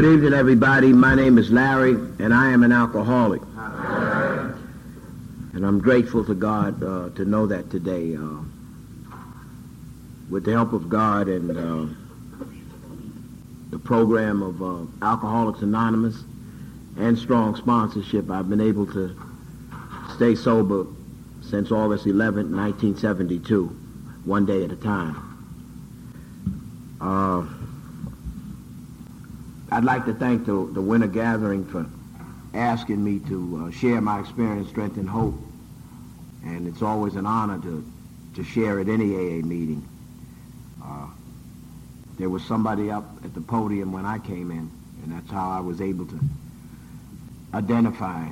Good evening, everybody. My name is Larry, and I am an alcoholic. And I'm grateful to God uh, to know that today. Uh, with the help of God and uh, the program of uh, Alcoholics Anonymous and strong sponsorship, I've been able to stay sober since August 11, 1972, one day at a time. I'd like to thank the, the Winter Gathering for asking me to uh, share my experience, strength, and hope. And it's always an honor to, to share at any AA meeting. Uh, there was somebody up at the podium when I came in, and that's how I was able to identify.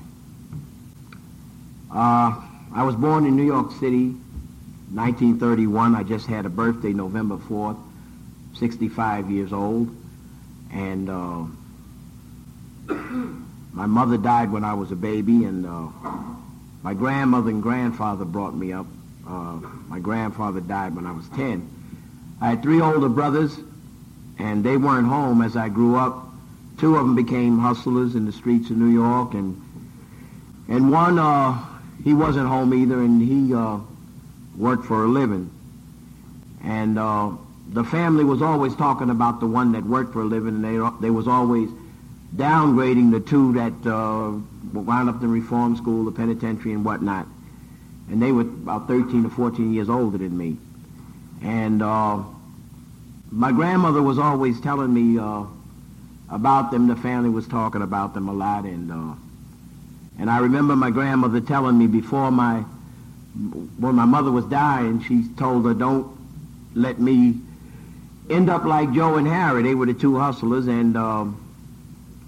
Uh, I was born in New York City, 1931. I just had a birthday November 4th, 65 years old. And uh, my mother died when I was a baby, and uh, my grandmother and grandfather brought me up. Uh, my grandfather died when I was 10. I had three older brothers, and they weren't home as I grew up. Two of them became hustlers in the streets of New York, and and one uh, he wasn't home either, and he uh, worked for a living. And uh, the family was always talking about the one that worked for a living, and they they was always downgrading the two that uh, wound up in reform school, the penitentiary, and whatnot. And they were about 13 or 14 years older than me. And uh, my grandmother was always telling me uh, about them. The family was talking about them a lot, and uh, and I remember my grandmother telling me before my when my mother was dying, she told her, "Don't let me end up like Joe and Harry. They were the two hustlers, and um,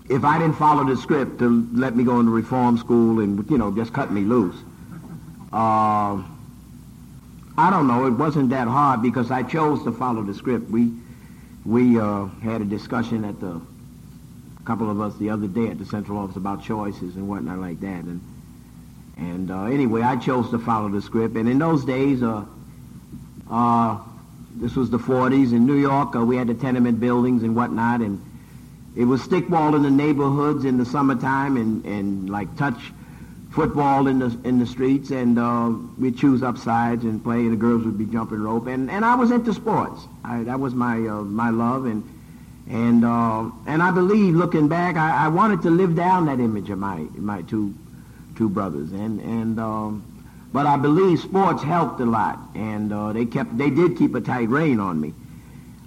if I didn't follow the script to let me go into reform school and you know just cut me loose." Uh, I don't know. It wasn't that hard because I chose to follow the script. We we uh, had a discussion at the a couple of us the other day at the central office about choices and whatnot like that. And and uh, anyway, I chose to follow the script. And in those days, uh, uh, this was the 40s in New York. Uh, we had the tenement buildings and whatnot, and it was stickball in the neighborhoods in the summertime, and and like touch football in the in the streets, and uh, we'd choose upsides and play. and The girls would be jumping rope, and, and I was into sports. I, that was my uh, my love, and and uh, and I believe, looking back, I, I wanted to live down that image of my my two two brothers, and and um, but I believe sports helped a lot, and uh, they kept they did keep a tight rein on me.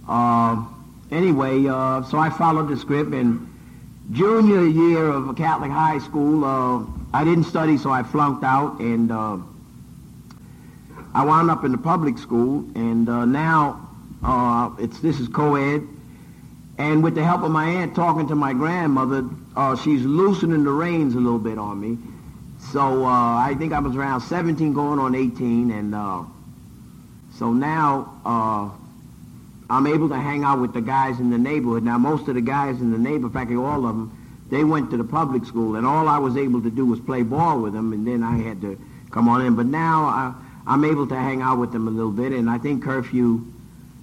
Uh, anyway, uh, so I followed the script, and junior year of a Catholic high school. Uh, I didn't study, so I flunked out, and uh, I wound up in the public school. And uh, now it's this is co-ed, and with the help of my aunt talking to my grandmother, she's loosening the reins a little bit on me. So uh, I think I was around 17, going on 18, and uh, so now I'm able to hang out with the guys in the neighborhood. Now most of the guys in the neighborhood, practically all of them they went to the public school, and all I was able to do was play ball with them, and then I had to come on in. But now I, I'm able to hang out with them a little bit, and I think curfew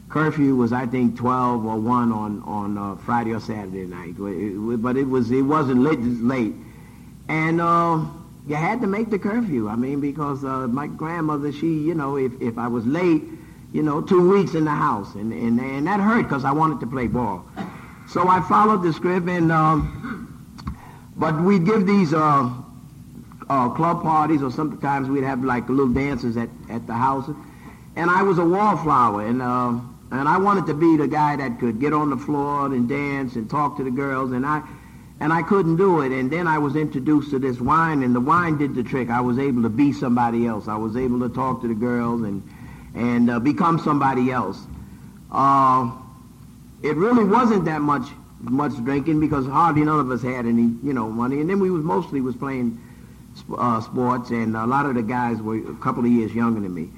curfew was I think 12 or 1 on on uh, Friday or Saturday night, but it was it wasn't late, late. and uh, you had to make the curfew. I mean, because uh, my grandmother, she you know, if if I was late, you know, two weeks in the house, and and and that hurt because I wanted to play ball. So I followed the script, and um, but we'd give these uh, uh, club parties, or sometimes we'd have like little dances at, at the house. And I was a wallflower, and uh, and I wanted to be the guy that could get on the floor and dance and talk to the girls, and I and I couldn't do it. And then I was introduced to this wine, and the wine did the trick. I was able to be somebody else. I was able to talk to the girls and and uh, become somebody else. Uh, it really wasn't that much much drinking because hardly none of us had any, you know, money. And then we was mostly was playing uh, sports, and a lot of the guys were a couple of years younger than me.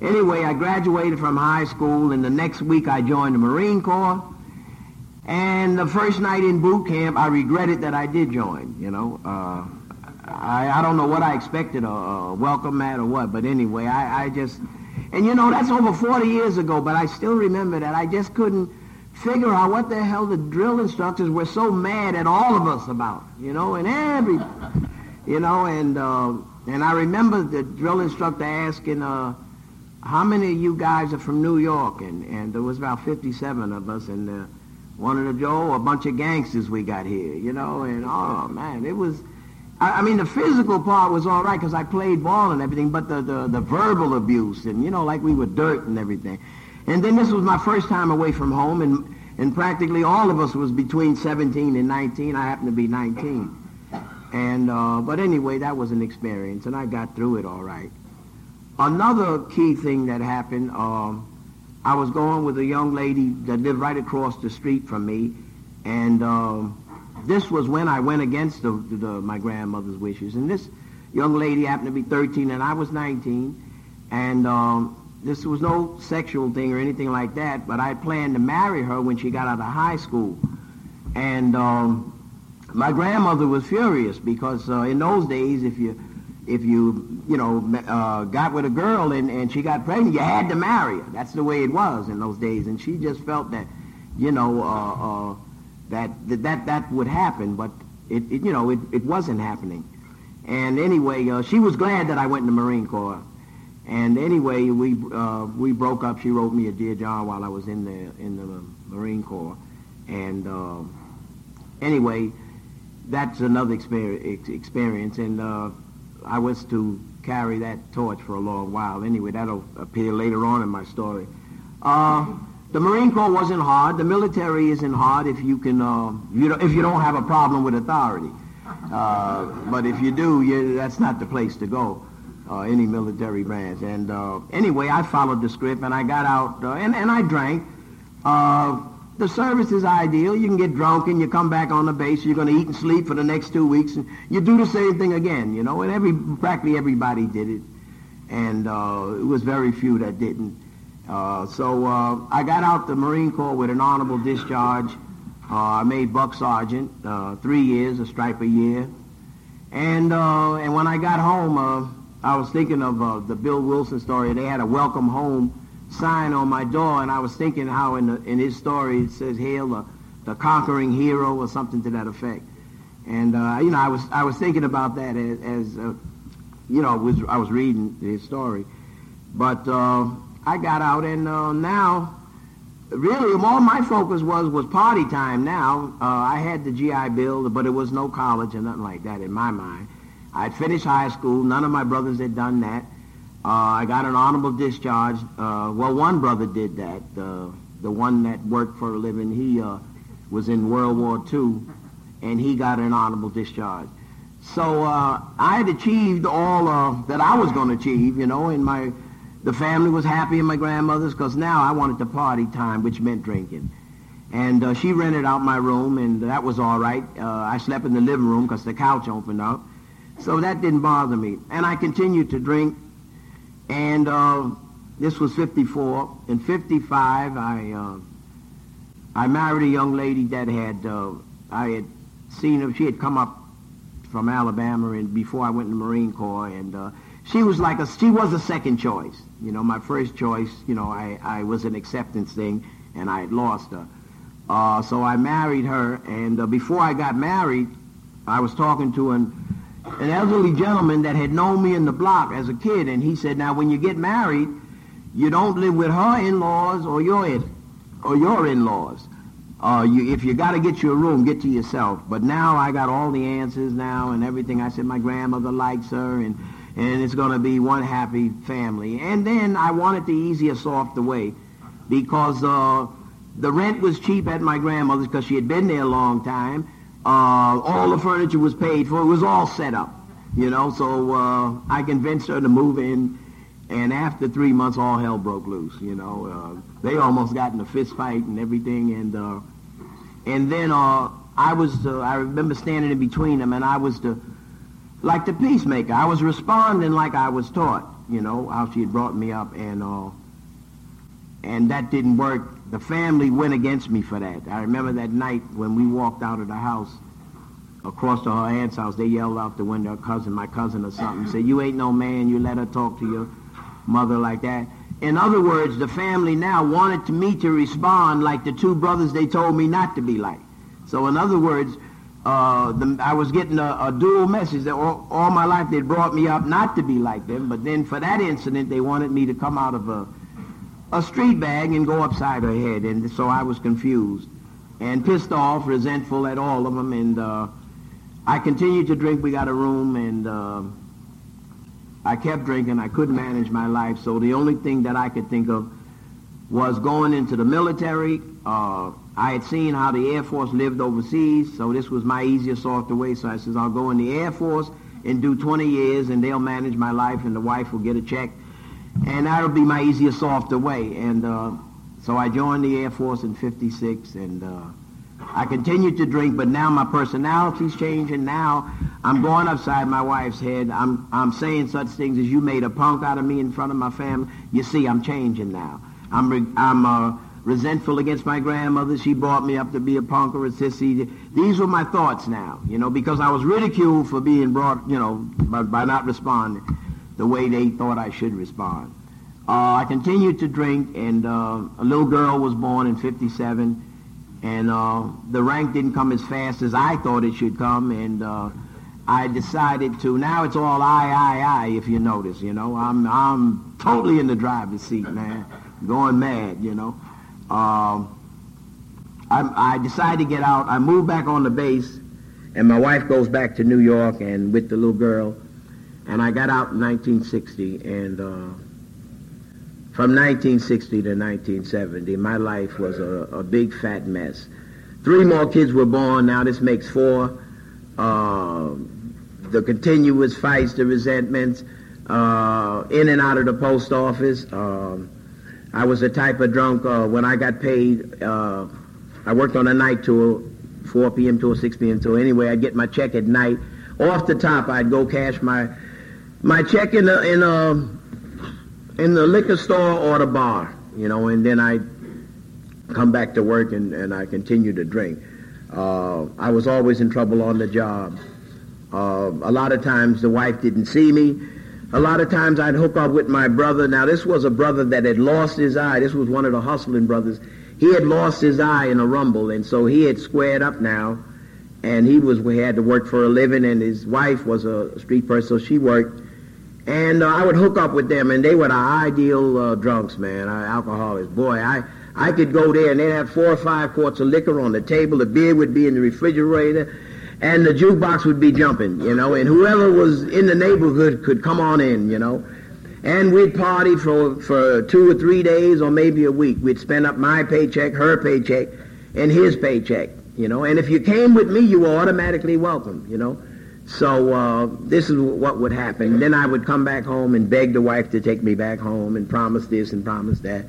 Anyway, I graduated from high school, and the next week I joined the Marine Corps. And the first night in boot camp, I regretted that I did join. You know, uh, I, I don't know what I expected, a, a welcome mat or what, but anyway, I, I just, and you know, that's over 40 years ago, but I still remember that I just couldn't figure out what the hell the drill instructors were so mad at all of us about, you know, and every, you know, and uh, and I remember the drill instructor asking, uh, how many of you guys are from New York? And, and there was about 57 of us, and uh, one of the Joe, a bunch of gangsters we got here, you know, and oh man, it was, I, I mean, the physical part was all right because I played ball and everything, but the, the, the verbal abuse and, you know, like we were dirt and everything. And then this was my first time away from home, and, and practically all of us was between 17 and 19. I happened to be 19. And, uh, but anyway, that was an experience, and I got through it all right. Another key thing that happened, um, I was going with a young lady that lived right across the street from me, and um, this was when I went against the, the, my grandmother's wishes. And this young lady happened to be 13, and I was 19, and um, this was no sexual thing or anything like that, but I planned to marry her when she got out of high school. And um, my grandmother was furious because uh, in those days, if you if you you know uh, got with a girl and, and she got pregnant, you had to marry her. That's the way it was in those days, and she just felt that you know uh, uh, that, that that would happen, but it, it you know it, it wasn't happening. And anyway, uh, she was glad that I went in the Marine Corps. And anyway, we uh, we broke up. She wrote me a dear John while I was in the in the Marine Corps, and uh, anyway, that's another experience. experience and uh, I was to carry that torch for a long while. Anyway, that'll appear later on in my story. Uh, the Marine Corps wasn't hard. The military isn't hard if you can, uh, you if you don't have a problem with authority. Uh, but if you do, you, that's not the place to go. Uh, any military branch. And uh, anyway, I followed the script and I got out uh, and, and I drank. The service is ideal. You can get drunk and you come back on the base. You're going to eat and sleep for the next two weeks, and you do the same thing again. You know, and every practically everybody did it, and uh, it was very few that didn't. Uh, so uh, I got out the Marine Corps with an honorable discharge. Uh, I made buck sergeant, uh, three years, a stripe a year, and uh, and when I got home, I was thinking of the Bill Wilson story. They had a welcome home sign on my door, and I was thinking how in, the, in his story it says, "Hail the, the conquering hero" or something to that effect. And uh, you know, I was I was thinking about that as, as uh, you know, was I was reading his story, but uh, I got out, and uh, now really all my focus was was party time. Now uh, I had the GI Bill, but it was no college or nothing like that in my mind. I'd finished high school. None of my brothers had done that. Uh, I got an honorable discharge. Uh, well, one brother did that. Uh, the one that worked for a living, he was in World War II, and he got an honorable discharge. So uh, I had achieved all uh, that I was going to achieve, you know, and my the family was happy and my grandmother's because now I wanted the party time, which meant drinking. And uh, she rented out my room, and that was all right. I slept in the living room because the couch opened up. So that didn't bother me. And I continued to drink and uh, this was 54. In 55, I uh, I married a young lady that had uh, I had seen her. She had come up from Alabama, and before I went in the Marine Corps, and uh, she was like a she was a second choice. You know, my first choice. You know, I I was an acceptance thing, and I had lost her. Uh, so I married her, and uh, before I got married, I was talking to an an elderly gentleman that had known me in the block as a kid, and he said, "Now, when you get married, you don't live with her in-laws or your in, or your in-laws. Uh, you, if you got to get you a room, get to yourself. But now I got all the answers now and everything. I said my grandmother likes her, and and it's going to be one happy family. And then I wanted the easiest off the way, because uh, the rent was cheap at my grandmother's because she had been there a long time uh, all the furniture was paid for. It was all set up, you know. So uh, I convinced her to move in, and after three months, all hell broke loose. You know, uh, they almost got in a fist fight and everything, and uh, and then uh, I was. Uh, I remember standing in between them, and I was the like the peacemaker. I was responding like I was taught. You know how she had brought me up, and uh, and that didn't work the family went against me for that. I remember that night when we walked out of the house, across to her aunt's house, they yelled out the window, her cousin, my cousin or something, said, you ain't no man, you let her talk to your mother like that. In other words, the family now wanted me to respond like the two brothers they told me not to be like. So in other words, uh, the, I was getting a, a dual message that all, all, my life they brought me up not to be like them, but then for that incident they wanted me to come out of a, a street bag and go upside her head, and so I was confused and pissed off, resentful at all of them, and uh, I continued to drink. We got a room, and uh, I kept drinking. I couldn't manage my life, so the only thing that I could think of was going into the military. Uh, I had seen how the Air Force lived overseas, so this was my easiest sort of way. So I says, I'll go in the Air Force and do 20 years, and they'll manage my life, and the wife will get a check, and that'll be my easiest softer way. And uh, so I joined the Air Force in 56, and uh, I continued to drink, but now my personality's changing. Now I'm going upside my wife's head. I'm, I'm saying such things as you made a punk out of me in front of my family. You see, I'm changing now. I'm, re- I'm uh, resentful against my grandmother. She brought me up to be a punk or a sissy. These were my thoughts now, you know, because I was ridiculed for being brought, you know, by, by not responding the way they thought I should respond. Uh, I continued to drink, and uh, a little girl was born in 57, and uh, the rank didn't come as fast as I thought it should come, and uh, I decided to. Now it's all I, I, I. If you notice, you know, I'm I'm totally in the driver's seat, man, going mad, you know. Um, I, I decided to get out. I moved back on the base, and my wife goes back to New York and with the little girl, and I got out in 1960, and uh, from 1960 to 1970, my life was a, a big fat mess. Three more kids were born. Now this makes four. Uh, the continuous fights, the resentments, uh, in and out of the post office. Um, I was the type of drunk uh, when I got paid. Uh, I worked on a night tour, 4 p.m. to 6 p.m. tour. Anyway, I'd get my check at night. Off the top, I'd go cash my my check in a, in a in the liquor store or the bar, you know, and then I come back to work and, and I continue to drink. Uh, I was always in trouble on the job. Uh, a lot of times the wife didn't see me. A lot of times I'd hook up with my brother. Now this was a brother that had lost his eye. This was one of the hustling brothers. He had lost his eye in a rumble, and so he had squared up now, and he was had to work for a living, and his wife was a street person, so she worked and uh, I would hook up with them, and they were the ideal uh, drunks, man, uh, alcoholics. Boy, I, I could go there, and they'd have four or five quarts of liquor on the table. The beer would be in the refrigerator, and the jukebox would be jumping, you know, and whoever was in the neighborhood could come on in, you know. And we'd party for, for two or three days or maybe a week. We'd spend up my paycheck, her paycheck, and his paycheck, you know. And if you came with me, you were automatically welcome, you know. So uh, this is what would happen. Then I would come back home and beg the wife to take me back home and promise this and promise that.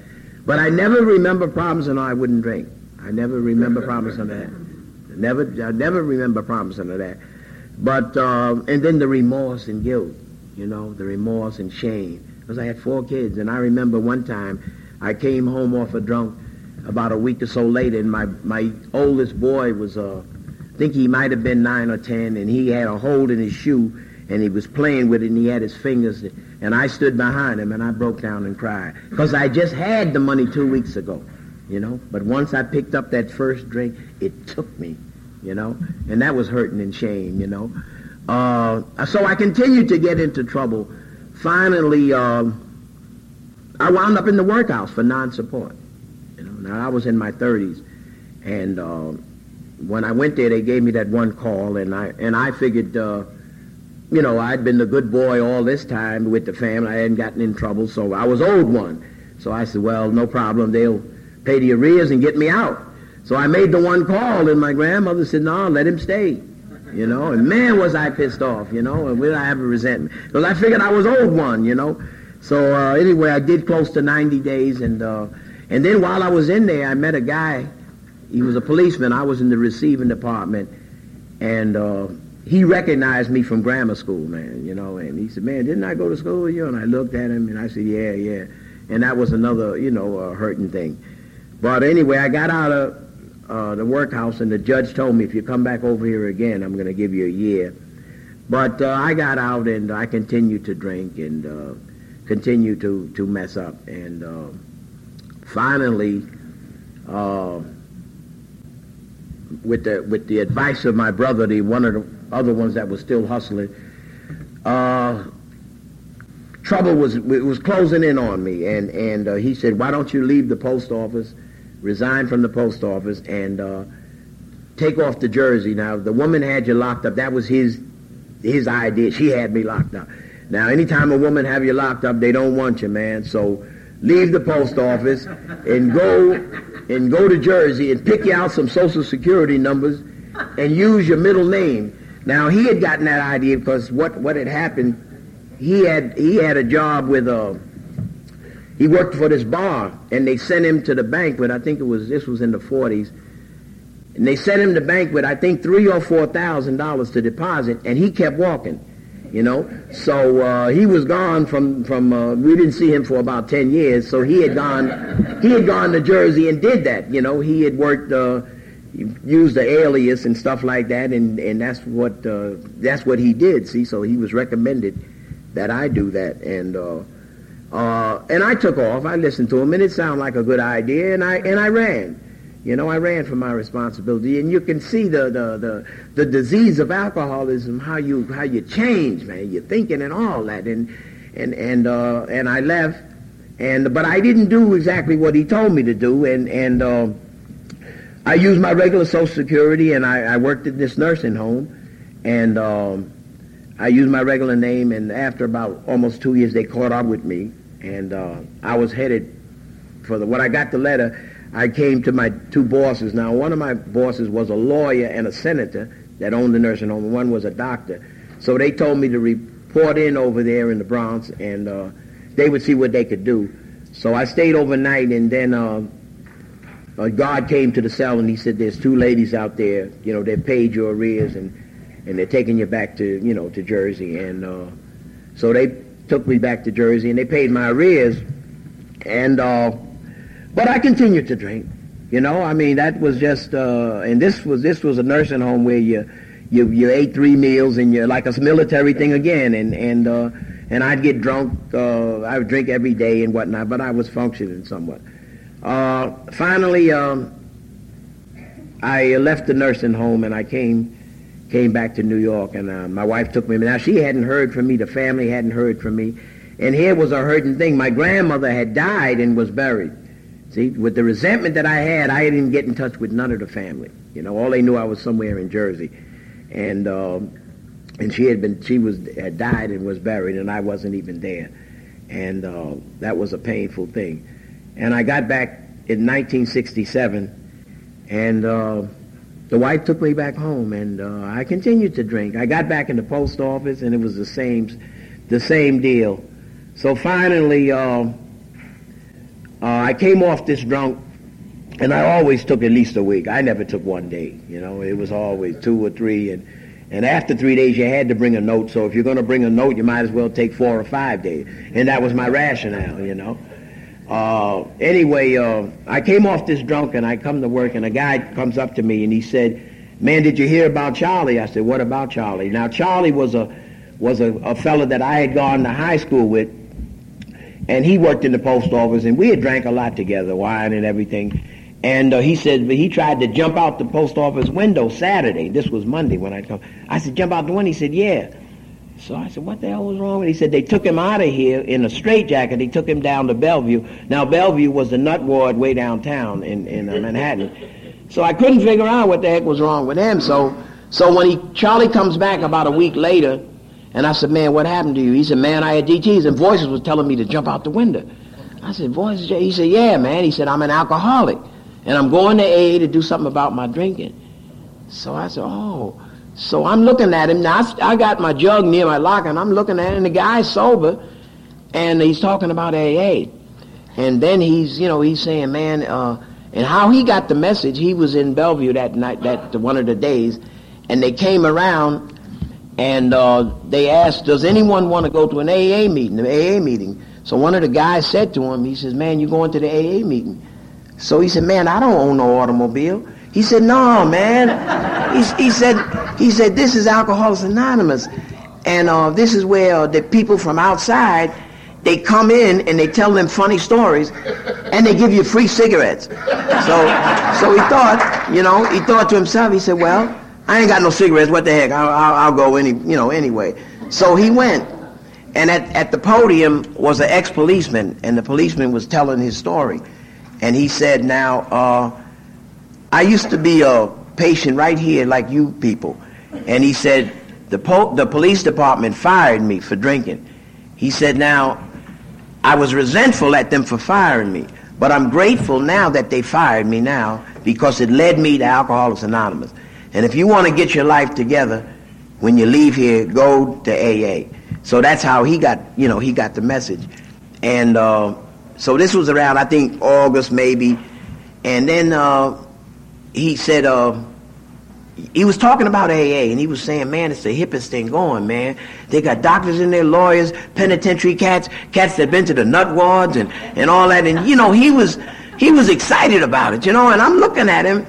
But I never remember promising I wouldn't drink. I never remember promising that. Never, I never remember promising her that. But uh, and then the remorse and guilt, you know, the remorse and shame. Because I had four kids, and I remember one time I came home off a drunk about a week or so later, and my my oldest boy was uh, think he might have been nine or ten, and he had a hole in his shoe, and he was playing with it, and he had his fingers, and I stood behind him, and I broke down and cried because I just had the money two weeks ago, you know. But once I picked up that first drink, it took me, you know, and that was hurting and shame, you know. Uh, so I continued to get into trouble. Finally, uh, I wound up in the workhouse for non-support. You know, now I was in my 30s, and uh, when I went there, they gave me that one call, and I and I figured, uh, you know, I'd been the good boy all this time with the family. I hadn't gotten in trouble, so I was owed one. So I said, well, no problem. They'll pay the arrears and get me out. So I made the one call, and my grandmother said, no, let him stay. You know, and man, was I pissed off, you know, and I have a resentment? Because I figured I was owed one, you know. So uh, anyway, I did close to 90 days, and uh, and then while I was in there, I met a guy he was a policeman. I was in the receiving department, and uh, he recognized me from grammar school, man. You know, and he said, "Man, didn't I go to school with you?" And I looked at him, and I said, "Yeah, yeah." And that was another, you know, uh, hurting thing. But anyway, I got out of uh, the workhouse, and the judge told me, "If you come back over here again, I'm going to give you a year." But uh, I got out, and I continued to drink, and uh, continue to, to mess up. And uh, finally, uh, with the with the advice of my brother, the one of the other ones that was still hustling, uh, trouble was was closing in on me, and and uh, he said, "Why don't you leave the post office, resign from the post office, and uh, take off the jersey?" Now the woman had you locked up. That was his his idea. She had me locked up. Now, anytime a woman have you locked up, they don't want you, man. So leave the post office and go and go to Jersey and pick you out some social security numbers and use your middle name. Now he had gotten that idea because what, what had happened, he had he had a job with a uh, he worked for this bar and they sent him to the bank with I think it was this was in the forties. And they sent him to bank with I think three or four thousand dollars to deposit and he kept walking you know. So uh, he was gone from from. Uh, we didn't see him for about ten years. So he had gone. He had gone to Jersey and did that. You know, he had worked. Uh, used the alias and stuff like that, and and that's what uh, that's what he did. See, so he was recommended that I do that, and. Uh, uh, and I took off. I listened to him, and it sounded like a good idea, and I and I ran. You know, I ran from my responsibility, and you can see the, the, the, the disease of alcoholism, how you how you change, man. You're thinking and all that, and and and uh, and I left, and but I didn't do exactly what he told me to do, and and uh, I used my regular Social Security, and I, I worked at this nursing home, and um, I used my regular name, and after about almost two years, they caught up with me, and uh, I was headed for the when I got the letter. I came to my two bosses. Now, one of my bosses was a lawyer and a senator that owned the nursing home. One was a doctor. So they told me to report in over there in the Bronx, and uh, they would see what they could do. So I stayed overnight, and then uh, a guard came to the cell, and he said, "There's two ladies out there. You know, they paid your arrears, and and they're taking you back to you know to Jersey." And uh, so they took me back to Jersey, and they paid my arrears, and uh, but I continued to drink. You know, I mean, that was just, uh, and this was this was a nursing home where you you you ate three meals and you're like a military thing again, and and uh, and I'd get drunk. Uh, I would drink every day and whatnot, but I was functioning somewhat. Uh, finally, um, I left the nursing home and I came came back to New York, and uh, my wife took me. Now she hadn't heard from me. The family hadn't heard from me, and here was a hurting thing. My grandmother had died and was buried. See, with the resentment that I had, I didn't get in touch with none of the family. You know, all they knew I was somewhere in Jersey, and um, and she had been she was had died and was buried, and I wasn't even there, and uh, that was a painful thing. And I got back in 1967, and uh, the wife took me back home, and uh, I continued to drink. I got back in the post office, and it was the same the same deal. So finally. Uh, I came off this drunk, and I always took at least a week. I never took one day. You know, it was always two or three, and and after three days, you had to bring a note. So if you're going to bring a note, you might as well take four or five days. And that was my rationale. You know. Uh, anyway, uh, I came off this drunk, and I come to work, and a guy comes up to me, and he said, "Man, did you hear about Charlie?" I said, "What about Charlie?" Now, Charlie was a was a, a fellow that I had gone to high school with and he worked in the post office, and we had drank a lot together, wine and everything. And uh, he said but he tried to jump out the post office window Saturday. This was Monday when I come. I said, jump out the window. He said, yeah. So I said, what the hell was wrong? And he said, they took him out of here in a straitjacket. They took him down to Bellevue. Now, Bellevue was the nut ward way downtown in, in uh, Manhattan. So I couldn't figure out what the heck was wrong with him. So, so when he, Charlie comes back about a week later, and I said, man, what happened to you? He said, man, I had DTs and voices was telling me to jump out the window. I said, voices? He said, yeah, man. He said, I'm an alcoholic and I'm going to AA to do something about my drinking. So I said, oh. So I'm looking at him. Now, I, got my jug near my locker and I'm looking at him and the guy's sober and he's talking about AA. And then he's, you know, he's saying, man, uh, and how he got the message, he was in Bellevue that night, that one of the days, and they came around and uh, they asked, does anyone want to go to an AA meeting, an AA meeting? So one of the guys said to him, he says, man, you're going to the AA meeting? So he said, man, I don't own no automobile. He said, no, man. he, he, said, he said, this is Alcoholics Anonymous. And uh, this is where uh, the people from outside, they come in and they tell them funny stories, and they give you free cigarettes. So, so he thought, you know, he thought to himself, he said, well, I ain't got no cigarettes. What the heck? I'll, I'll, I'll go any, you know, anyway. So he went, and at, at the podium was an ex-policeman, and the policeman was telling his story, and he said, now, uh, I used to be a patient right here, like you people, and he said the po- the police department fired me for drinking. He said, now, I was resentful at them for firing me, but I'm grateful now that they fired me now because it led me to Alcoholics Anonymous. And if you want to get your life together, when you leave here, go to AA. So that's how he got, you know, he got the message. And uh, so this was around, I think, August maybe. And then uh, he said, uh, he was talking about AA, and he was saying, man, it's the hippest thing going, man. They got doctors in there, lawyers, penitentiary cats, cats that been to the nut wards and, and all that. And, you know, he was, he was excited about it, you know, and I'm looking at him,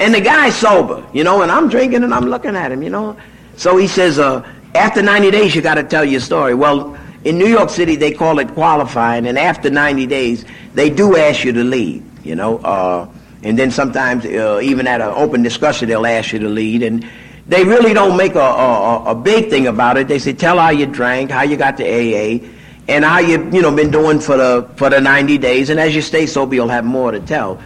and the guy's sober, you know, and I'm drinking and I'm looking at him, you know. So he says, uh, after 90 days, you got to tell your story. Well, in New York City, they call it qualifying, and after 90 days, they do ask you to leave, you know. Uh, and then sometimes, uh, even at an open discussion, they'll ask you to lead. And they really don't make a, a, a big thing about it. They say, tell how you drank, how you got to AA, and how you, you know, been doing for the, for the 90 days. And as you stay sober, you'll have more to tell.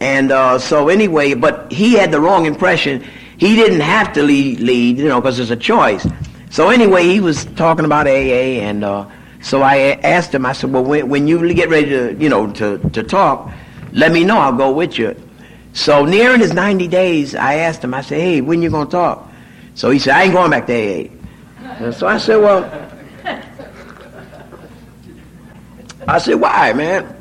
And uh, so anyway, but he had the wrong impression. He didn't have to lead, lead you know, because it's a choice. So anyway, he was talking about AA, and uh, so I asked him. I said, "Well, when, when you get ready to, you know, to to talk, let me know. I'll go with you. So nearing his 90 days, I asked him, I said, hey, when you going to talk? So he said, I ain't going back to AA. And so I said, well, I said, why, man?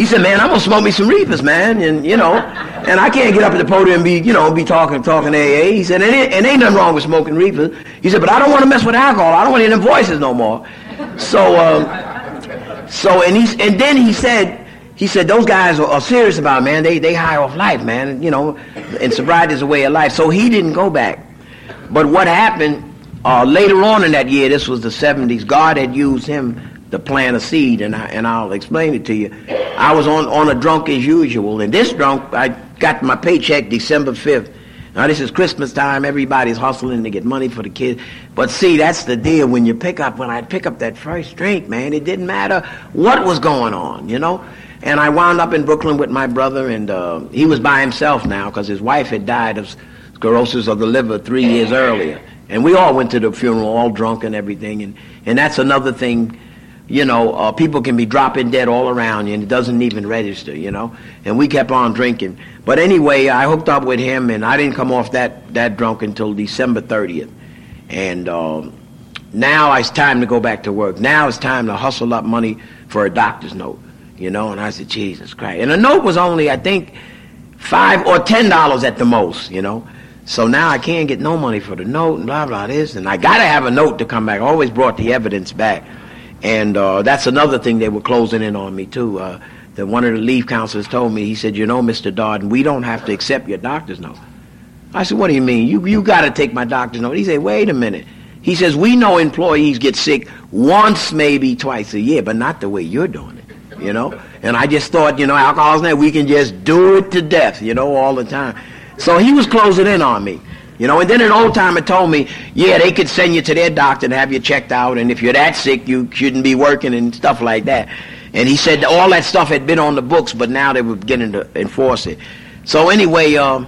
He said, man, I'm going to smoke me some reefers, man. And, you know, and I can't get up at the podium and be, you know, be talking, talking AA. He said, and ain't, and ain't nothing wrong with smoking reefers. He said, but I don't want to mess with alcohol. I don't want to hear them voices no more. So, um, so, and he, and then he said, he said those guys are, are, serious about it, man. They they high off life, man. You know, and sobriety is a way of life. So he didn't go back. But what happened uh, later on in that year? This was the '70s. God had used him to plant a seed, and I, and I'll explain it to you. I was on on a drunk as usual, and this drunk I got my paycheck December 5th. Now this is Christmas time. Everybody's hustling to get money for the kids. But see, that's the deal. When you pick up, when I pick up that first drink, man, it didn't matter what was going on, you know. And I wound up in Brooklyn with my brother, and uh, he was by himself now because his wife had died of sclerosis of the liver three years earlier. And we all went to the funeral, all drunk and everything. And, and that's another thing, you know, uh, people can be dropping dead all around you, and it doesn't even register, you know. And we kept on drinking. But anyway, I hooked up with him, and I didn't come off that, that drunk until December 30th. And uh, now it's time to go back to work. Now it's time to hustle up money for a doctor's note you know, and I said, Jesus Christ. And the note was only, I think, five or ten dollars at the most, you know. So now I can't get no money for the note and blah, blah, this. And I got to have a note to come back. I always brought the evidence back. And uh, that's another thing they were closing in on me, too. Uh, that one of the leave counselors told me, he said, you know, Mr. Darden, we don't have to accept your doctor's note. I said, what do you mean? You, you got to take my doctor's note. He said, wait a minute. He says, we know employees get sick once, maybe twice a year, but not the way you're doing it you know. And I just thought, you know, alcohol's now we can just do it to death, you know, all the time. So he was closing in on me. You know, and then an old timer told me, yeah, they could send you to their doctor and have you checked out, and if you're that sick, you shouldn't be working and stuff like that. And he said all that stuff had been on the books, but now they were beginning to enforce it. So anyway, um,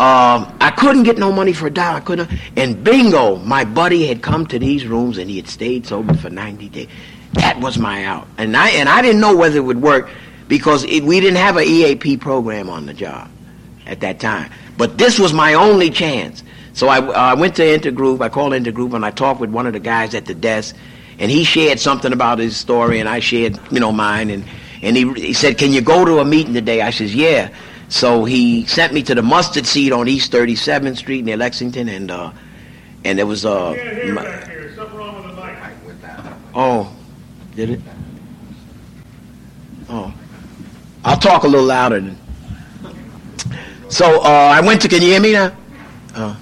uh, I couldn't get no money for a dollar. I couldn't. And bingo, my buddy had come to these rooms and he had stayed sober for 90 days. That was my out. And I, and I didn't know whether it would work because it, we didn't have an EAP program on the job at that time. But this was my only chance. So I, uh, I went to Intergroup. I called Intergroup and I talked with one of the guys at the desk. And he shared something about his story and I shared, you know, mine. And, and he, he said, can you go to a meeting today? I says, yeah. So he sent me to the mustard seed on East 37th Street near Lexington. And, uh, and there was, uh, my, Oh, did it? Oh. I'll talk a little louder. Then. So uh, I went to, can you hear me now? Uh,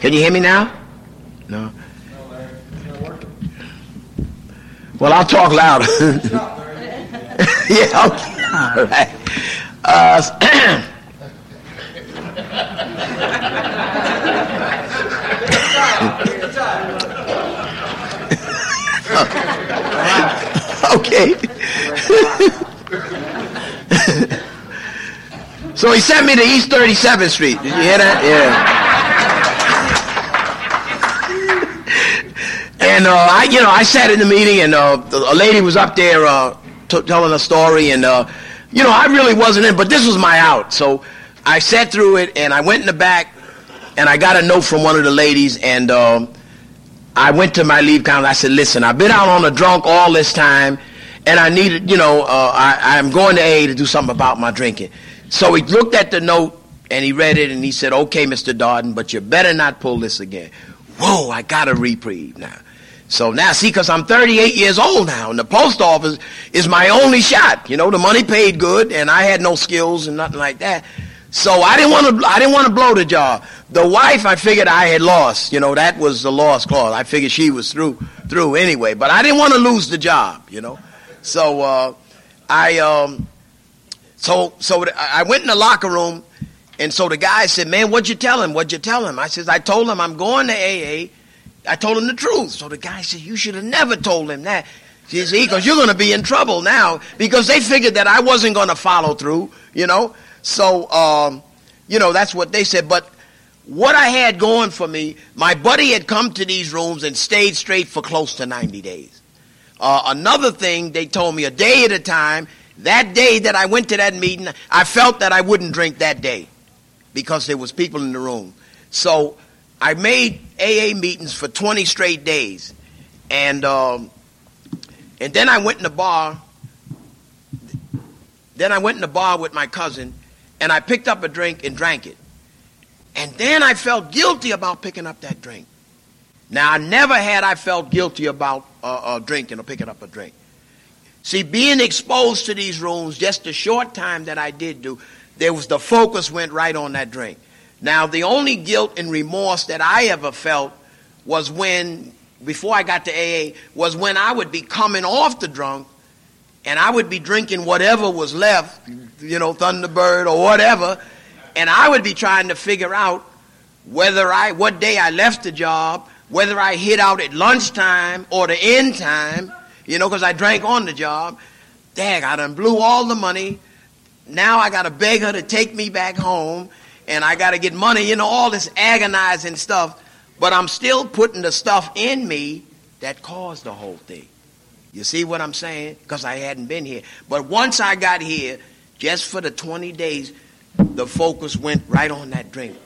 Can you hear me now? No. Well, I'll talk louder. yeah, okay. All right. Uh, okay. so he sent me to East 37th Street. Did you hear that? Yeah. and uh, I, you know, I sat in the meeting, and uh, a lady was up there uh, t- telling a story, and uh, you know, I really wasn't in, but this was my out. So I sat through it, and I went in the back, and I got a note from one of the ladies, and um, I went to my leave counter. I said, listen, I've been out on a drunk all this time, and I needed, you know, uh, I, I'm going to A to do something about my drinking. So he looked at the note, and he read it, and he said, okay, Mr. Darden, but you better not pull this again. Whoa, I got a reprieve now. So now, see, because I'm 38 years old now, and the post office is my only shot. You know, the money paid good, and I had no skills and nothing like that. So I didn't want to. I didn't want to blow the job. The wife, I figured I had lost. You know, that was the lost clause. I figured she was through through anyway. But I didn't want to lose the job. You know, so uh, I um, so so I went in the locker room, and so the guy said, "Man, what'd you tell him? What'd you tell him?" I says, "I told him I'm going to AA. I told him the truth." So the guy said, "You should have never told him that." You see, because you're going to be in trouble now because they figured that I wasn't going to follow through. You know. So, um, you know, that's what they said. But what I had going for me, my buddy had come to these rooms and stayed straight for close to 90 days. Uh, another thing, they told me a day at a time, that day that I went to that meeting, I felt that I wouldn't drink that day because there was people in the room. So I made AA meetings for 20 straight days. And, um, and then I went in the bar. Then I went in the bar with my cousin and I picked up a drink and drank it. And then I felt guilty about picking up that drink. Now, I never had I felt guilty about uh, uh, drinking or picking up a drink. See, being exposed to these rooms, just a short time that I did do, there was the focus went right on that drink. Now, the only guilt and remorse that I ever felt was when, before I got to AA, was when I would be coming off the drunk and I would be drinking whatever was left, you know, Thunderbird or whatever, and I would be trying to figure out whether I, what day I left the job, whether I hit out at lunchtime or the end time, you know, because I drank on the job. Dag, I done blew all the money. Now I got to beg her to take me back home, and I got to get money, you know, all this agonizing stuff. But I'm still putting the stuff in me that caused the whole thing. You see what I'm saying? Because I hadn't been here. But once I got here, just for the 20 days, the focus went right on that drink.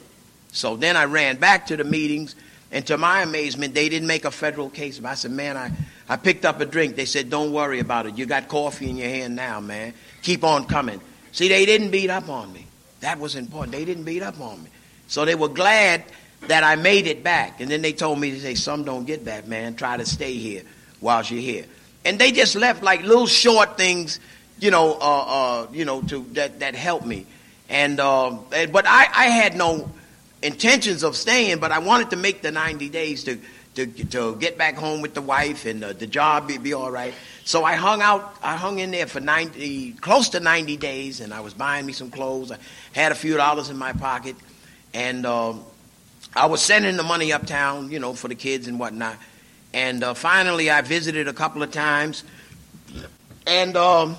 So then I ran back to the meetings, and to my amazement, they didn't make a federal case. I said, man, I, I picked up a drink. They said, don't worry about it. You got coffee in your hand now, man. Keep on coming. See, they didn't beat up on me. That was important. They didn't beat up on me. So they were glad that I made it back. And then they told me to say, some don't get back, man. Try to stay here while you're here and they just left like little short things, you know, uh, uh, you know, to that that helped me. And, uh, but I, I had no intentions of staying, but I wanted to make the 90 days to to to get back home with the wife and uh, the job be, be all right. So I hung out, I hung in there for 90, close to 90 days, and I was buying me some clothes. I had a few dollars in my pocket, and um, I was sending the money uptown, you know, for the kids and whatnot. And uh, finally, I visited a couple of times. And um,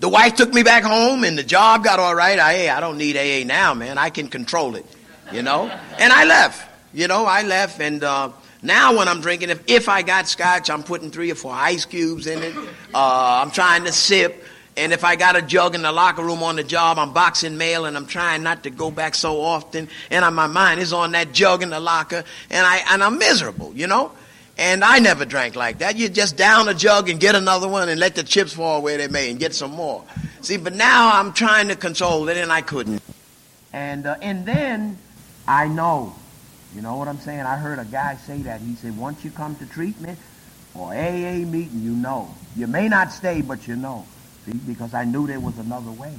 the wife took me back home, and the job got all right. I, I don't need AA now, man. I can control it, you know? And I left. You know, I left. And uh, now when I'm drinking, if, if I got scotch, I'm putting three or four ice cubes in it. Uh, I'm trying to sip. And if I got a jug in the locker room on the job, I'm boxing mail and I'm trying not to go back so often. And my mind is on that jug in the locker and I, and I'm miserable, you know? And I never drank like that. You just down a jug and get another one and let the chips fall where they may and get some more. See, but now I'm trying to control it and I couldn't. And, uh, and then I know, you know what I'm saying? I heard a guy say that. He said, once you come to treatment or AA meeting, you know. You may not stay, but you know. See, because I knew there was another way.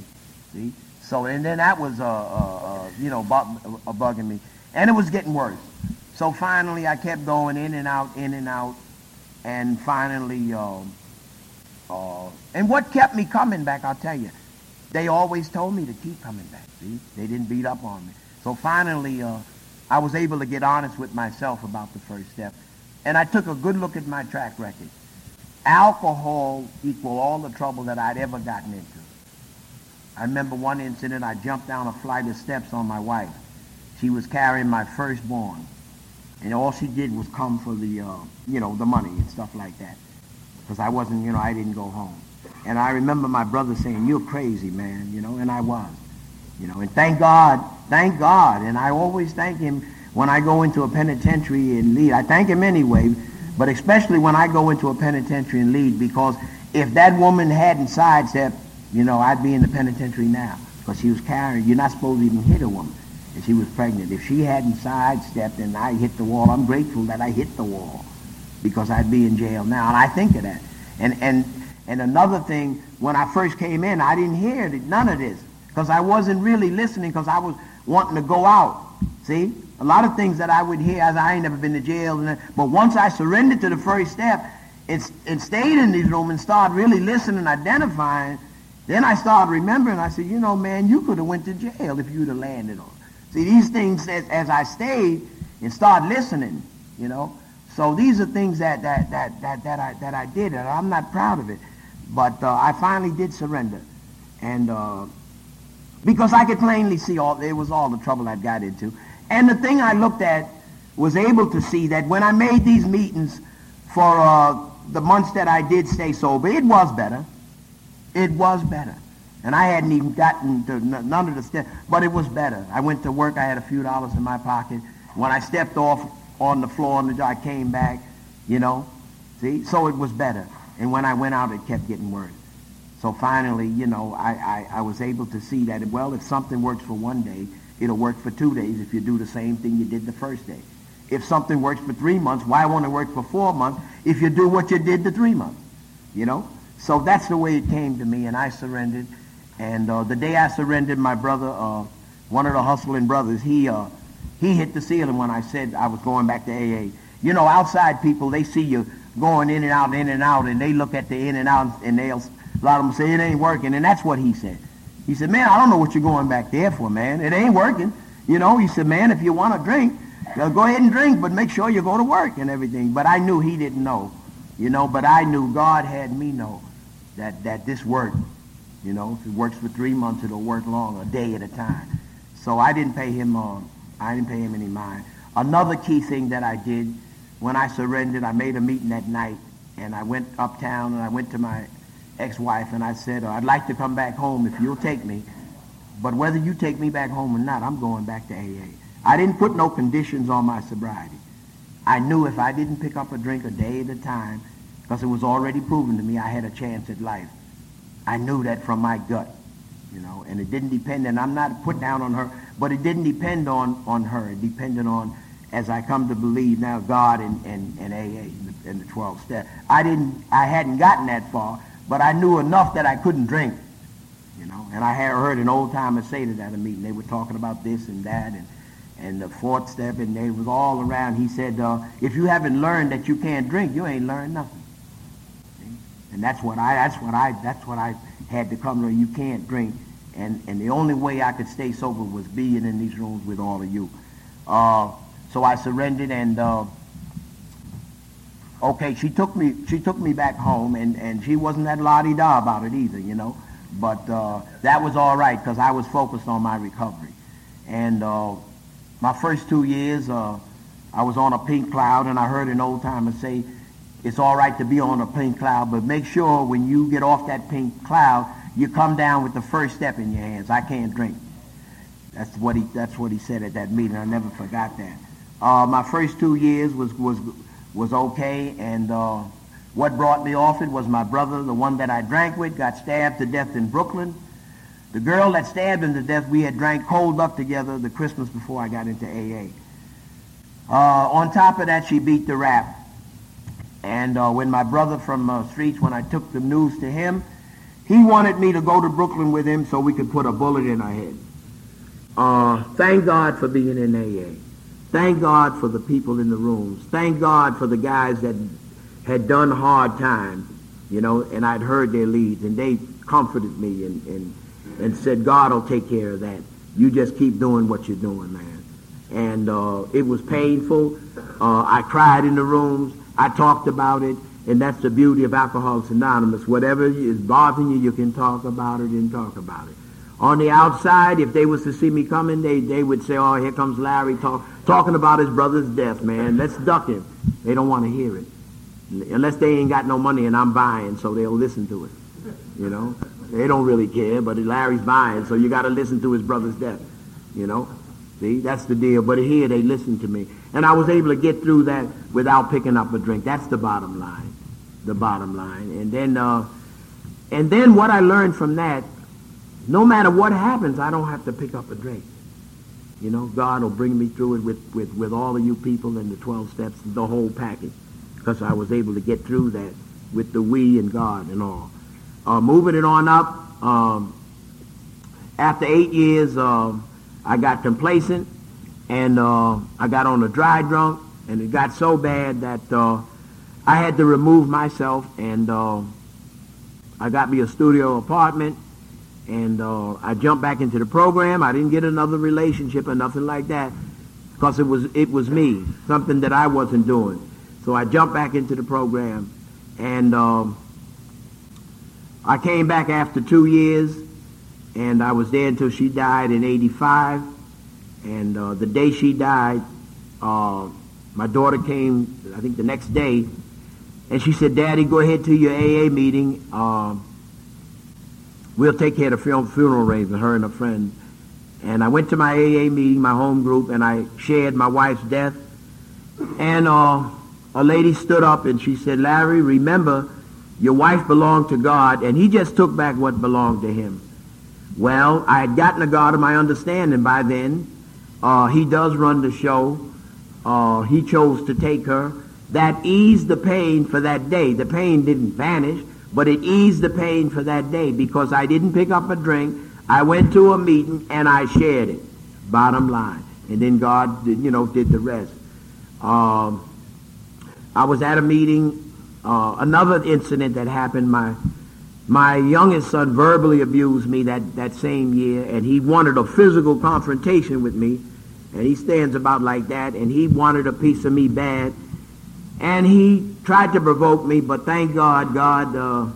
See, so and then that was uh, uh, uh, you know, bu- uh, bugging me. And it was getting worse. So finally, I kept going in and out, in and out. And finally, um, uh, and what kept me coming back, I'll tell you, they always told me to keep coming back. See, they didn't beat up on me. So finally, uh, I was able to get honest with myself about the first step. And I took a good look at my track record. Alcohol equal all the trouble that I'd ever gotten into. I remember one incident, I jumped down a flight of steps on my wife. She was carrying my firstborn. And all she did was come for the, uh, you know, the money and stuff like that. Because I wasn't, you know, I didn't go home. And I remember my brother saying, you're crazy, man, you know, and I was. You know, and thank God, thank God. And I always thank him when I go into a penitentiary and lead. I thank him anyway, but especially when I go into a penitentiary and lead because if that woman hadn't sidestepped, you know, I'd be in the penitentiary now because she was carrying. You're not supposed to even hit a woman. And she was pregnant. If she hadn't sidestepped and I hit the wall, I'm grateful that I hit the wall because I'd be in jail now. And I think of that. And, and, and another thing, when I first came in, I didn't hear none of this because I wasn't really listening because I was wanting to go out. See? A lot of things that I would hear as I ain't never been to jail. And, but once I surrendered to the first step and, and stayed in these rooms and started really listening and identifying, then I started remembering. I said, you know, man, you could have went to jail if you'd have landed on. See, these things, as, as I stayed and started listening, you know. So these are things that, that, that, that, that, I, that I did, and I'm not proud of it. But uh, I finally did surrender. And uh, because I could plainly see all, it was all the trouble I'd got into. And the thing I looked at was able to see that when I made these meetings for uh, the months that I did stay sober, it was better. It was better. And I hadn't even gotten to none of the steps, but it was better. I went to work. I had a few dollars in my pocket. When I stepped off on the floor, and I came back, you know. See? So it was better. And when I went out, it kept getting worse. So finally, you know, I, I, I was able to see that, well, if something works for one day, it'll work for two days if you do the same thing you did the first day. If something works for three months, why won't it work for four months if you do what you did the three months? You know? So that's the way it came to me, and I surrendered. And uh, the day I surrendered, my brother, uh, one of the hustling brothers, he, uh, he hit the ceiling when I said I was going back to AA. You know, outside people, they see you going in and out, in and out, and they look at the in and out, and they'll, a lot of them say, it ain't working. And that's what he said. He said, man, I don't know what you're going back there for, man. It ain't working. You know, he said, man, if you want to drink, go ahead and drink, but make sure you go to work and everything. But I knew he didn't know, you know, but I knew God had me know that, that this worked. You know, if it works for three months, it'll work long, a day at a time. So I didn't pay him, uh, I didn't pay him any mind. Another key thing that I did when I surrendered, I made a meeting that night, and I went uptown and I went to my ex-wife and I said, I'd like to come back home if you'll take me, but whether you take me back home or not, I'm going back to AA. I didn't put no conditions on my sobriety. I knew if I didn't pick up a drink a day at a time, because it was already proven to me I had a chance at life. I knew that from my gut, you know, and it didn't depend, and I'm not put down on her, but it didn't depend on, on her. It depended on, as I come to believe now, God and, and, and AA and the 12 step. I didn't, I hadn't gotten that far, but I knew enough that I couldn't drink, you know. And I had heard an old timer say that at a meeting. They were talking about this and that and, and the fourth step, and they was all around. He said, uh, if you haven't learned that you can't drink, you ain't learned nothing. And that's what I, that's what I, that's what I had to come to. You can't drink. And, and the only way I could stay sober was being in these rooms with all of you. Uh, so I surrendered and, uh, okay, she took me, she took me back home and, and she wasn't that la-di-da about it either, you know. But, uh, that was all right because I was focused on my recovery. And, uh, my first two years, uh, I was on a pink cloud and I heard an old timer say, it's all right to be on a pink cloud, but make sure when you get off that pink cloud, you come down with the first step in your hands. I can't drink. That's what he, that's what he said at that meeting. I never forgot that. Uh, my first two years was, was, was okay, and uh, what brought me off it was my brother, the one that I drank with, got stabbed to death in Brooklyn. The girl that stabbed him to death, we had drank cold duck together the Christmas before I got into AA. Uh, on top of that, she beat the rap. And uh, when my brother from uh, Streets, when I took the news to him, he wanted me to go to Brooklyn with him so we could put a bullet in our head. uh, thank God for being in AA. Thank God for the people in the rooms. Thank God for the guys that had done hard time, you know, and I'd heard their leads, and they comforted me and, and, and said, God will take care of that. You just keep doing what you're doing, man. And uh, it was painful. Uh, I cried in the rooms. I talked about it. And that's the beauty of Alcoholics Anonymous. Whatever is bothering you, you can talk about it and talk about it. On the outside, if they was to see me coming, they, they would say, oh, here comes Larry talk, talking about his brother's death, man. Let's duck him. They don't want to hear it. Unless they ain't got no money and I'm buying, so they'll listen to it. You know? They don't really care, but Larry's buying, so you got to listen to his brother's death. You know? See, that's the deal. But here they listened to me. And I was able to get through that without picking up a drink. That's the bottom line. The bottom line. And then, uh, and then what I learned from that, no matter what happens, I don't have to pick up a drink. You know, God will bring me through it with, with, with all of you people and the 12 steps, the whole package. Because I was able to get through that with the we and God and all. Uh, moving it on up, um, after eight years, uh, I got complacent and uh, I got on a dry drunk and it got so bad that uh, I had to remove myself and uh, I got me a studio apartment and uh, I jumped back into the program. I didn't get another relationship or nothing like that because it was it was me, something that I wasn't doing. So I jumped back into the program and um, I came back after two years and I was there until she died in 85. And uh, the day she died, uh, my daughter came, I think the next day, and she said, Daddy, go ahead to your AA meeting. Uh, we'll take care of the funeral arrangement, her and a friend. And I went to my AA meeting, my home group, and I shared my wife's death. And uh, a lady stood up and she said, Larry, remember, your wife belonged to God, and he just took back what belonged to him. Well, I had gotten a God of my understanding by then. Uh, he does run the show. Uh, he chose to take her. That eased the pain for that day. The pain didn't vanish, but it eased the pain for that day because I didn't pick up a drink. I went to a meeting and I shared it. Bottom line. And then God, did, you know, did the rest. Um, I was at a meeting. Uh, another incident that happened. My my youngest son verbally abused me that, that same year, and he wanted a physical confrontation with me. And he stands about like that, and he wanted a piece of me bad. And he tried to provoke me, but thank God, God uh,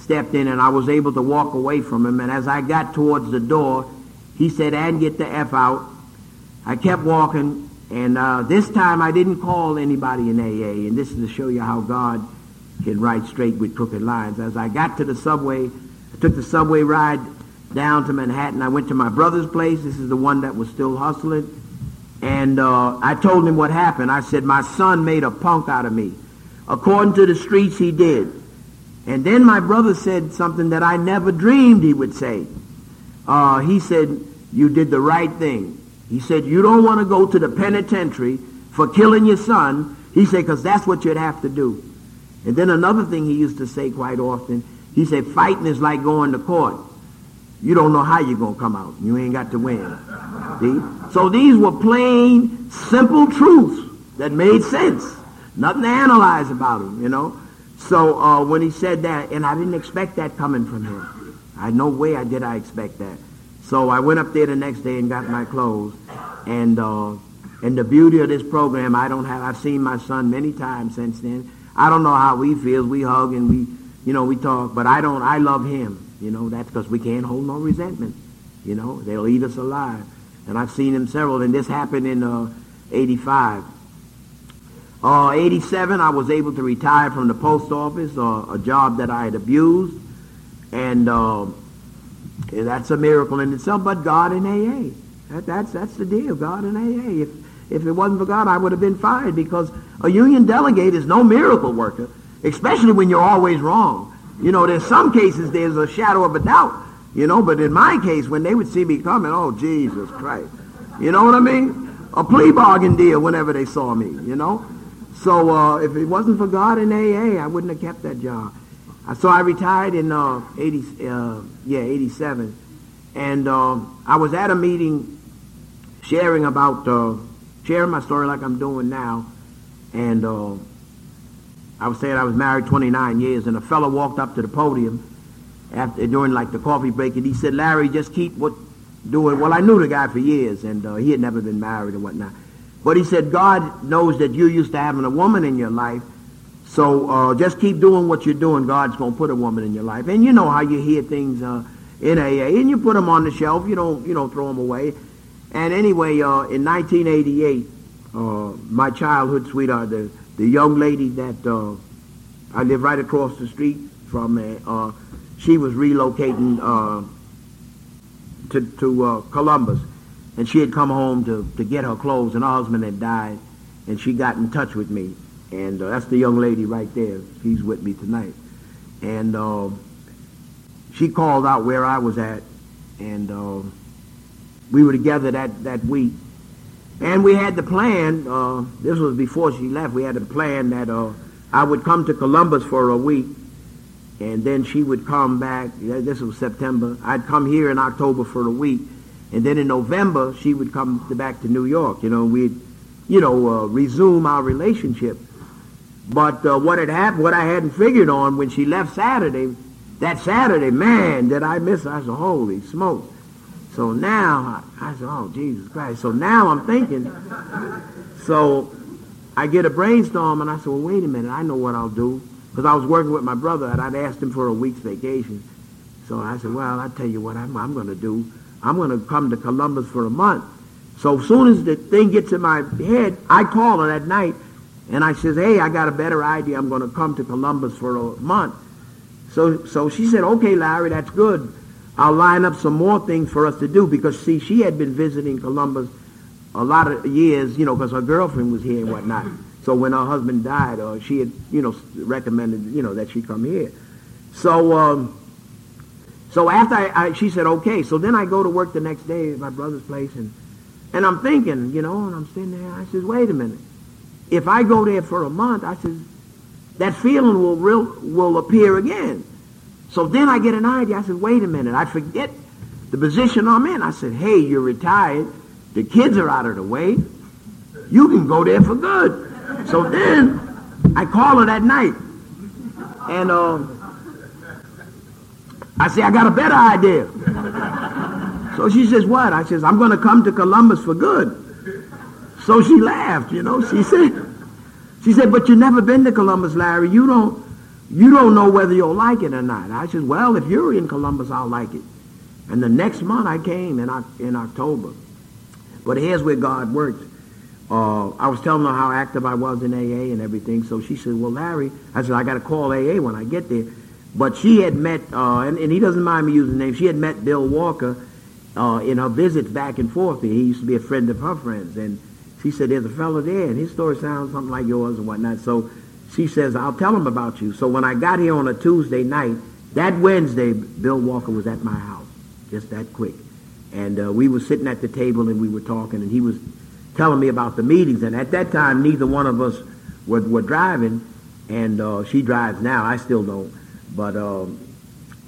stepped in, and I was able to walk away from him. And as I got towards the door, he said, and get the F out. I kept walking, and uh, this time I didn't call anybody in AA, and this is to show you how God can write straight with crooked lines. As I got to the subway, I took the subway ride down to Manhattan. I went to my brother's place. This is the one that was still hustling. And uh, I told him what happened. I said, my son made a punk out of me. According to the streets, he did. And then my brother said something that I never dreamed he would say. Uh, he said, you did the right thing. He said, you don't want to go to the penitentiary for killing your son. He said, because that's what you'd have to do. And then another thing he used to say quite often, he said, fighting is like going to court. You don't know how you're going to come out. You ain't got to win. See? So these were plain, simple truths that made sense. Nothing to analyze about them, you know. So uh, when he said that, and I didn't expect that coming from him. I no way I did I expect that. So I went up there the next day and got my clothes. And uh, and the beauty of this program, I don't have. I've seen my son many times since then. I don't know how he feels. We hug and we, you know, we talk. But I don't. I love him. You know, that's because we can't hold no resentment. You know, they'll eat us alive. And I've seen them several. And this happened in uh, 85. Uh, 87, I was able to retire from the post office, uh, a job that I had abused. And uh, that's a miracle in itself, but God in AA. That, that's, that's the deal, God in AA. If, if it wasn't for God, I would have been fired because a union delegate is no miracle worker, especially when you're always wrong. You know, there's some cases there's a shadow of a doubt, you know, but in my case, when they would see me coming, oh, Jesus Christ. You know what I mean? A plea bargain deal whenever they saw me, you know? So uh, if it wasn't for God and AA, I wouldn't have kept that job. So I retired in uh, 80, uh, yeah, 87. And uh, I was at a meeting sharing about, uh, sharing my story like I'm doing now. And uh, I was saying I was married 29 years, and a fellow walked up to the podium after during like the coffee break, and he said, "Larry, just keep what doing." Well, I knew the guy for years, and uh, he had never been married or whatnot. But he said, "God knows that you're used to having a woman in your life, so uh, just keep doing what you're doing. God's to put a woman in your life." And you know how you hear things uh, in AA, and you put them on the shelf. You don't you don't throw them away. And anyway, uh, in 1988, uh, my childhood sweetheart, the the young lady that uh, I live right across the street from, uh, she was relocating uh, to, to uh, Columbus, and she had come home to, to get her clothes, and her husband had died, and she got in touch with me, and uh, that's the young lady right there. She's with me tonight, and she called out where I was at, and we were together that, that week, and we had the plan, uh, this was before she left, we had a plan that uh, I would come to Columbus for a week, and then she would come back, this was September, I'd come here in October for a week, and then in November she would come to back to New York, you know, we'd, you know, uh, resume our relationship. But uh, what had happened, what I hadn't figured on when she left Saturday, that Saturday, man, did I miss her. I said, holy smokes. So now, I said, oh, Jesus Christ. So now I'm thinking, so I get a brainstorm, and I said, well, wait a minute, I know what I'll do. Because I was working with my brother, and I'd asked him for a week's vacation. So I said, well, I'll tell you what I'm, I'm going to do. I'm going to come to Columbus for a month. So as soon as the thing gets in my head, I call her that night, and I says, hey, I got a better idea. I'm going to come to Columbus for a month. So, so she said, okay, Larry, that's good. I'll line up some more things for us to do because, see, she had been visiting Columbus a lot of years, you know, because her girlfriend was here and whatnot. So when her husband died, uh, she had, you know, recommended, you know, that she come here. So, um, so after I, I, she said, okay. So then I go to work the next day at my brother's place, and, and I'm thinking, you know, and I'm sitting there. I says, wait a minute. If I go there for a month, I says, that feeling will real, will appear again. So then I get an idea. I said, wait a minute. I forget the position I'm in. I said, hey, you're retired. The kids are out of the way. You can go there for good. So then I call her that night. And uh, I say, I got a better idea. So she says, what? I says, I'm going to come to Columbus for good. So she laughed, you know. She said, she said, but you've never been to Columbus, Larry. You don't, you don't know whether you'll like it or not. I said, well, if you're in Columbus, I'll like it. And the next month I came in, in October. But here's where God works. Uh, I was telling her how active I was in AA and everything. So she said, well, Larry, I said, I got to call AA when I get there. But she had met, uh, and, and, he doesn't mind me using the name, she had met Bill Walker uh, in her visits back and forth. He used to be a friend of her friends. And she said, there's a fellow there, and his story sounds something like yours and whatnot. So she says, I'll tell him about you. So when I got here on a Tuesday night, that Wednesday, Bill Walker was at my house, just that quick. And uh, we were sitting at the table and we were talking, and he was telling me about the meetings. And at that time, neither one of us were, were driving, and uh, she drives now. I still don't. But um,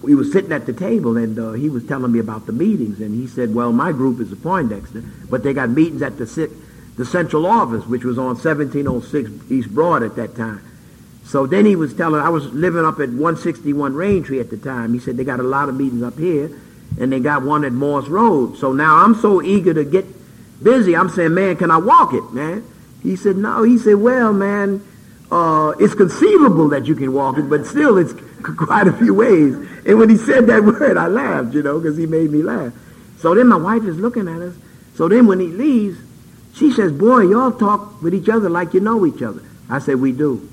we were sitting at the table, and uh, he was telling me about the meetings. And he said, well, my group is a Poindexter, but they got meetings at the, the central office, which was on 1706 East Broad at that time. So then he was telling, I was living up at 161 Raintree at the time. He said they got a lot of meetings up here, and they got one at Morse Road. So now I'm so eager to get busy. I'm saying, man, can I walk it, man? He said, no. He said, well, man, uh, it's conceivable that you can walk it, but still it's quite a few ways. And when he said that word, I laughed, you know, because he made me laugh. So then my wife is looking at us. So then when he leaves, she says, boy, y'all talk with each other like you know each other. I said, we do.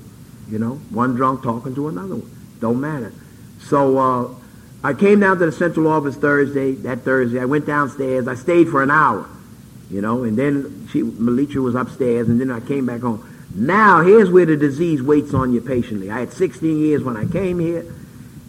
You know, one drunk talking to another one. Don't matter. So uh, I came down to the central office Thursday, that Thursday. I went downstairs. I stayed for an hour, you know, and then she, Melitra was upstairs, and then I came back home. Now, here's where the disease waits on you patiently. I had 16 years when I came here,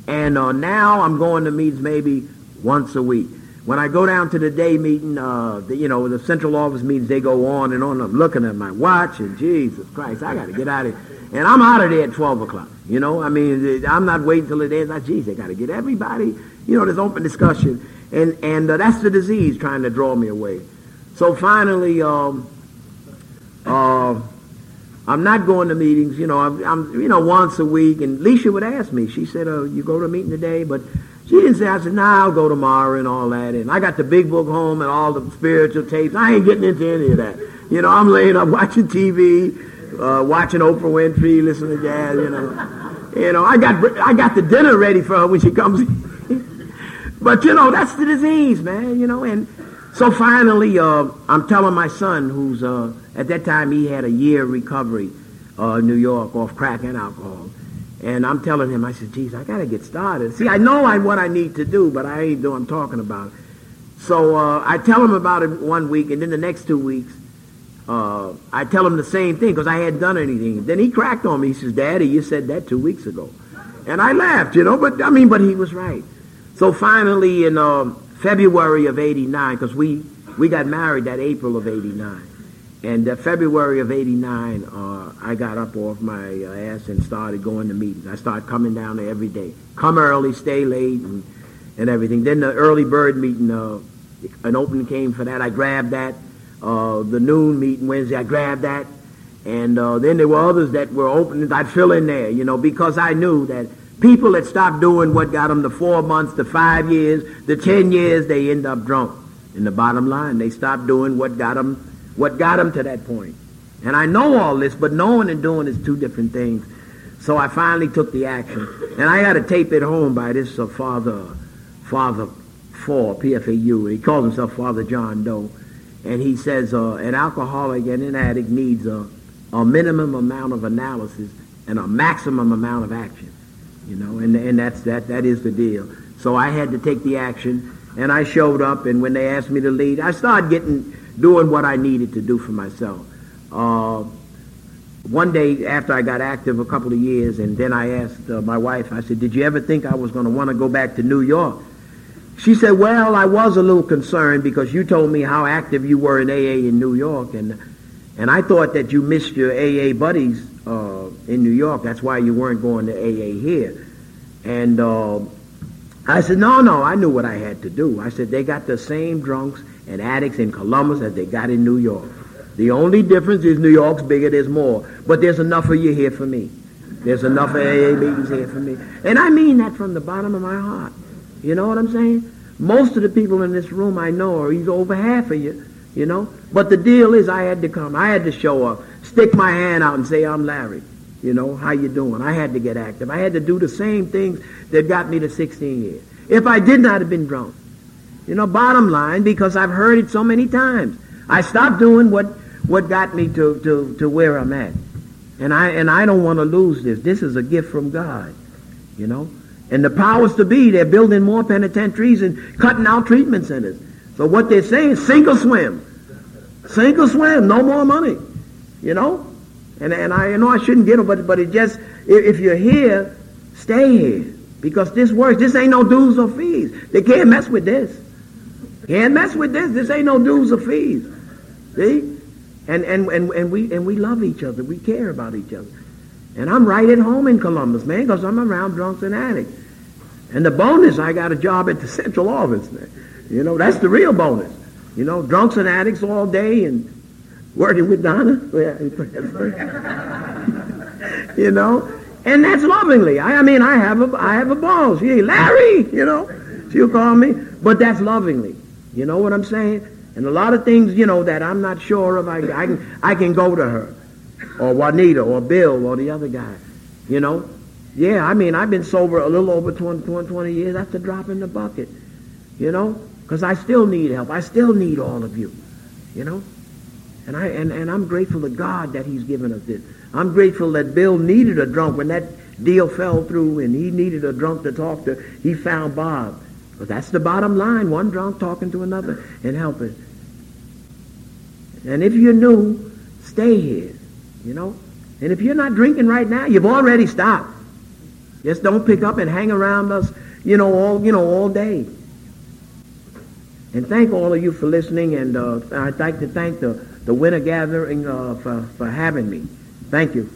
and uh, now I'm going to meetings maybe once a week. When I go down to the day meeting, uh, the, you know, the central office meetings, they go on and on. I'm looking at my watch, and Jesus Christ, I got to get out of here. And I'm out of there at 12 o'clock. You know, I mean, I'm not waiting till it ends. Like, geez, they got to get everybody. You know, there's open discussion. And, and uh, that's the disease trying to draw me away. So finally, um, uh, I'm not going to meetings. You know, I'm, I'm, you know once a week. And Leisha would ask me. She said, "Oh, you go to a meeting today?" But she didn't say. I said, "Nah, I'll go tomorrow and all that." And I got the big book home and all the spiritual tapes. I ain't getting into any of that. You know, I'm laying up watching TV, uh, watching Oprah Winfrey, listening to jazz. You know, you know, I got I got the dinner ready for her when she comes. but you know, that's the disease, man. You know, and so finally, uh, I'm telling my son, who's uh, at that time he had a year recovery, uh, in New York, off crack and alcohol. And I'm telling him, I said, geez, I got to get started. See, I know I, what I need to do, but I ain't doing talking about it. So uh, I tell him about it one week, and then the next two weeks, uh, I tell him the same thing because I hadn't done anything. Then he cracked on me. He says, Daddy, you said that two weeks ago. And I laughed, you know, but I mean, but he was right. So finally, in uh, February of 89, because we, we got married that April of 89. And uh, February of 89, uh, I got up off my uh, ass and started going to meetings. I started coming down there every day. Come early, stay late, and, and everything. Then the early bird meeting, uh, an opening came for that. I grabbed that. Uh, the noon meeting Wednesday, I grabbed that. And uh, then there were others that were open. I'd fill in there, you know, because I knew that people that stopped doing what got them the four months, the five years, the ten years, they end up drunk. In the bottom line, they stopped doing what got them what got them to that point. And I know all this, but knowing and doing is two different things. So I finally took the action. And I had a tape at home by this uh, Father, Father Four, PFAU. He calls himself Father John Doe. And he says uh, an alcoholic and an addict needs a, a minimum amount of analysis and a maximum amount of action. You know, and, and that's, that, that is the deal. So I had to take the action, and I showed up, and when they asked me to lead, I started getting doing what I needed to do for myself. Uh, one day after I got active a couple of years, and then I asked uh, my wife, I said, did you ever think I was going to want to go back to New York? She said, well, I was a little concerned because you told me how active you were in AA in New York, and, and I thought that you missed your AA buddies uh, in New York. That's why you weren't going to AA here. And uh, I said, no, no, I knew what I had to do. I said, they got the same drunks and addicts in Columbus as they got in New York. The only difference is New York's bigger, there's more. But there's enough of you here for me. There's enough AA meetings here for me. And I mean that from the bottom of my heart. You know what I'm saying? Most of the people in this room I know are either over half of you, you know. But the deal is I had to come. I had to show up, stick my hand out and say, I'm Larry. You know, how you doing? I had to get active. I had to do the same things that got me to 16 years. If I did not have been drunk, you know, bottom line, because I've heard it so many times. I stopped doing what, what got me to, to, to where I'm at. And I, and I don't want to lose this. This is a gift from God, you know. And the powers to be, they're building more penitentiaries and cutting out treatment centers. So what they're saying, sink or swim. Sink or swim, no more money, you know. And, and I you know I shouldn't get them, but, but it just, if, if you're here, stay here. Because this works. This ain't no dues or fees. They can't mess with this. Can't mess with this. This ain't no dues or fees. See? And, and, and, and, we, and we love each other. We care about each other. And I'm right at home in Columbus, man, because I'm around drunks and addicts. And the bonus, I got a job at the central office. You know, that's the real bonus. You know, drunks and addicts all day and working with Donna. you know, and that's lovingly. I, I mean, I have a, I have a boss. Hey, Larry, you know, she'll call me, but that's lovingly. You know what I'm saying? And a lot of things, you know, that I'm not sure of, I, I, can, I can go to her, or Juanita, or Bill, or the other guy. You know? Yeah, I mean, I've been sober a little over 20, 20, 20 years. That's a drop in the bucket. You know? Because I still need help. I still need all of you. You know? And, I, and, and I'm grateful to God that he's given us this. I'm grateful that Bill needed a drunk when that deal fell through and he needed a drunk to talk to. He found Bob. But that's the bottom line. One drunk talking to another and helping. And if you're new, stay here. You know? And if you're not drinking right now, you've already stopped. Just don't pick up and hang around us, you know, all you know, all day. And thank all of you for listening, and uh, I'd like to thank the, the winter gathering uh, for, for having me. Thank you.